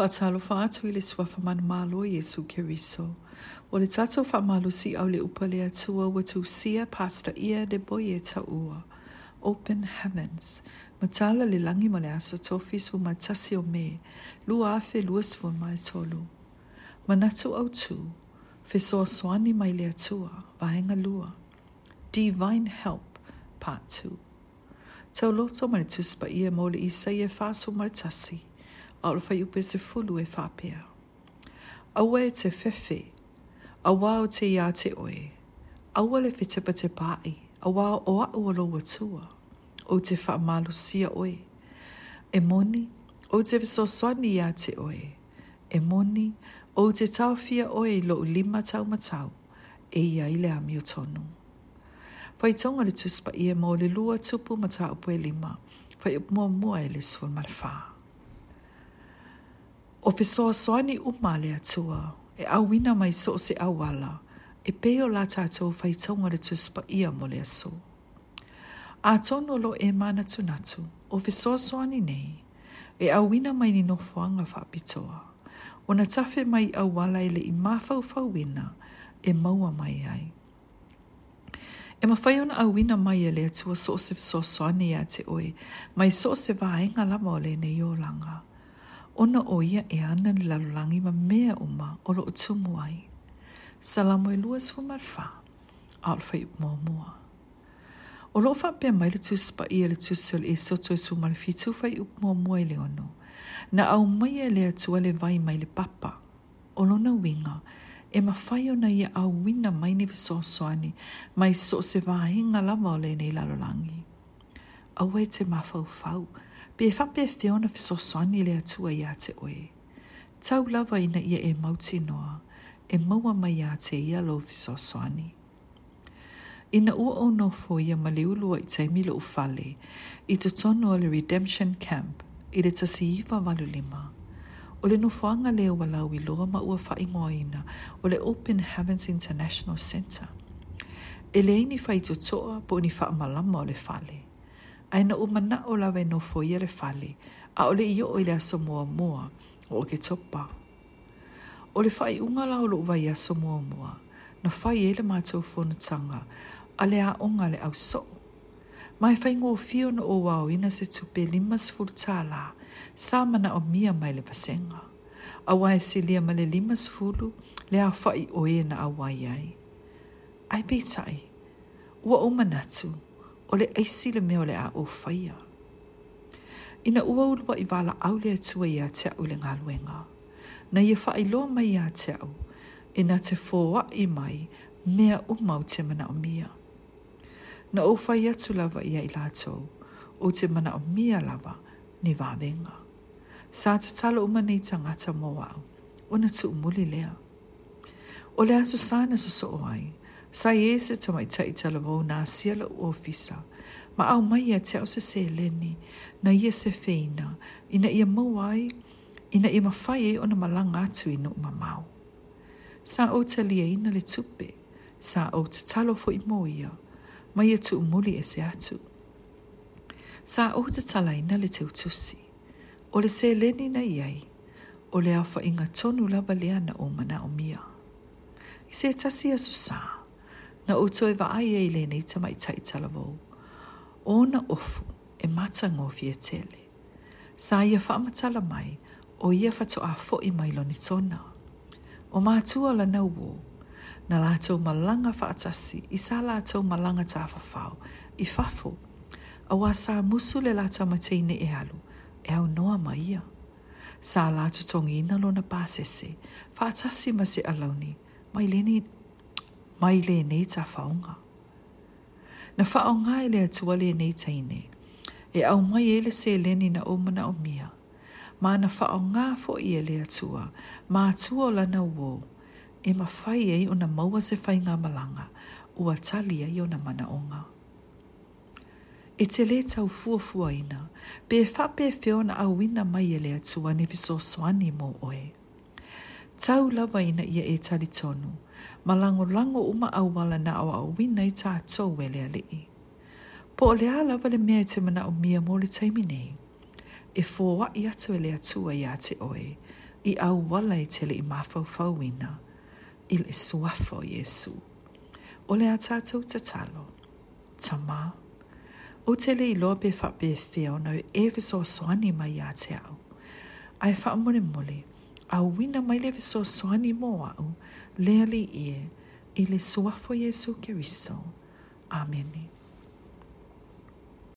Patalo Faatalofa atu i le suafa manumalo Yesu Keriso. O le tato tatou faamalusi au le upa le atua ua tusia pasta ia de boie taua. Open Heavens. Matala le langi ma le aso tofi su matasi o me. lu afe lua sifun mai tolu. Manatu au tu. Fesoa swani mai le atua. Vahenga lua. Divine Help. Part 2. Tau loto ma le tuspa ia mo le isa ia fasu matasi. au le faiupe se fulu e whapea. Aua e te whewhi, aua o te ia te oe, aua le whetipa te pāi, aua o au alo watua, o te whaamalu sia oe, e moni, o te visosoni ia te oe, e moni, o te tauwhia oe lo lima tau matau, e ia i le ami o tonu. Fai tonga le tuspa i e mo le lua tupu matau pue lima, fai mua mua e le sfu marfaa. O fesoa soani umale atua, e awina mai so se awala, e peo la tatou fai tonga le tuspa ia mole so. A tono lo e mana tunatu, o fesoa soani nei, e awina mai ni nofoanga fa apitoa, o na tafe mai awala ele i mafau fawina, e maua mai ai. E mawhai ona awina mai e le atua so se fesoa soani ia te oe, mai so se vaenga lama ole nei o langa ona o ia e ana ni lalolangi ma mea o ma o lo utumu ai. Salamo e luas fu marfa, alfa i mua mua. O lo fa pe mai le tuspa i le tusul e soto e su marfi tufa i mua mua i le ono. Na au mai e le atua le vai mai le papa, o lo na winga, e ma fai ona ia au wina mai ni viso soani, mai so se vahinga lama o le nei lalolangi. Au e te mafau fau, fau, pe fa pe fiona fi so sani le atua ia te oe. Tau lava ina ia e mauti noa, e maua mai ia te ia lo fi so sani. Ina ua au no fo ia ma le ulua i te milo u fale, i te tono le Redemption Camp, i le tasi iwa walu lima. O le nufoanga leo walau i loa ma ua fa ina o le Open Heavens International Center. E le ini fa i po ni fa malama o le fale. fale. aina umana o lawe no foia le fale, a ole iyo o ile aso mua mua o ke topa. O le fai unga la o lo vai aso mua mua, na fai ele mātou whonutanga, a le a onga le au so. Mai fai ngō fio na o wau ina se tupe limas furtala, mana o mia mai le vasenga. A wai se lia ma le limas fulu, le a fai o e na a wai ai. Ai beitai, ua o manatu, o le eisi le mea o le a o faya. Ina ua ulua i wala au le atua e i a te au le ngā luenga. Na ia e wha loa mai i a te au, ina te fōa i mai mea o mau te mana o mia. Na o whai atu lava ia i lātou, o te mana o mia lava ni wāwenga. Sā te talo umane i tangata mō au, o na tu umuli lea. O le asu sāna so so o ai, sa e se ta mai ta i tala vau nā siala u ofisa. Ma au mai a e te au se se leni, na ia se feina, ina ia mauai, ina ia mawhai e ona malanga atu i nuk mamau. Sa o ta lia ina le tupe, sa o ta talo fo i moia, ma ia e tu umuli e se atu. Sa o ta tala ina le te utusi, o le se leni na iai, o le awha inga tonu lava lea na o mana o mia. I se tasi asu saa, na o toi wa ai ei le nei tamai tai tala O na ofu e mata ngō fia tele. Sa ia whaamatala mai o ia fato a fo i mai lo ni tona. O mātua la na uo, na lātou malanga whaatasi i sa lātou malanga tā whawhau i fafo. A wā sa musu le lātou mateine e alu, e au noa mai ia. Sa lātou tongi ina lona pāsese, whaatasi ma se alauni, mai leni mai le nei ta faunga. Na faunga e le atua le nei taine, e au mai e le se leni na omana o mia, ma na faunga fo i ele atua, ma atua o lana uo, e ma fai e o maua se fai ngā malanga, ua talia i o na mana onga. E te le tau fua fua ina, pe fa pe feona a wina mai ele atua ni viso soani mo oe tau lawa ina ia e tali tonu, ma lango lango uma awala na awa awina i tātou e lea lii. Po o lea lawa le mea i te mana o mia mōle taimi nei, e fōwa i atu e lea tua i ate oe, i awala i tele i mafau fauina, i le suafo Jesu. O lea tātou te talo, tamā, o tele i loa befa befeo na e viso soani mai i ate au, ai wha mole mole, auina mai le so soani moau, le ali ie, i le sua foi Jesu Cristo. Amen.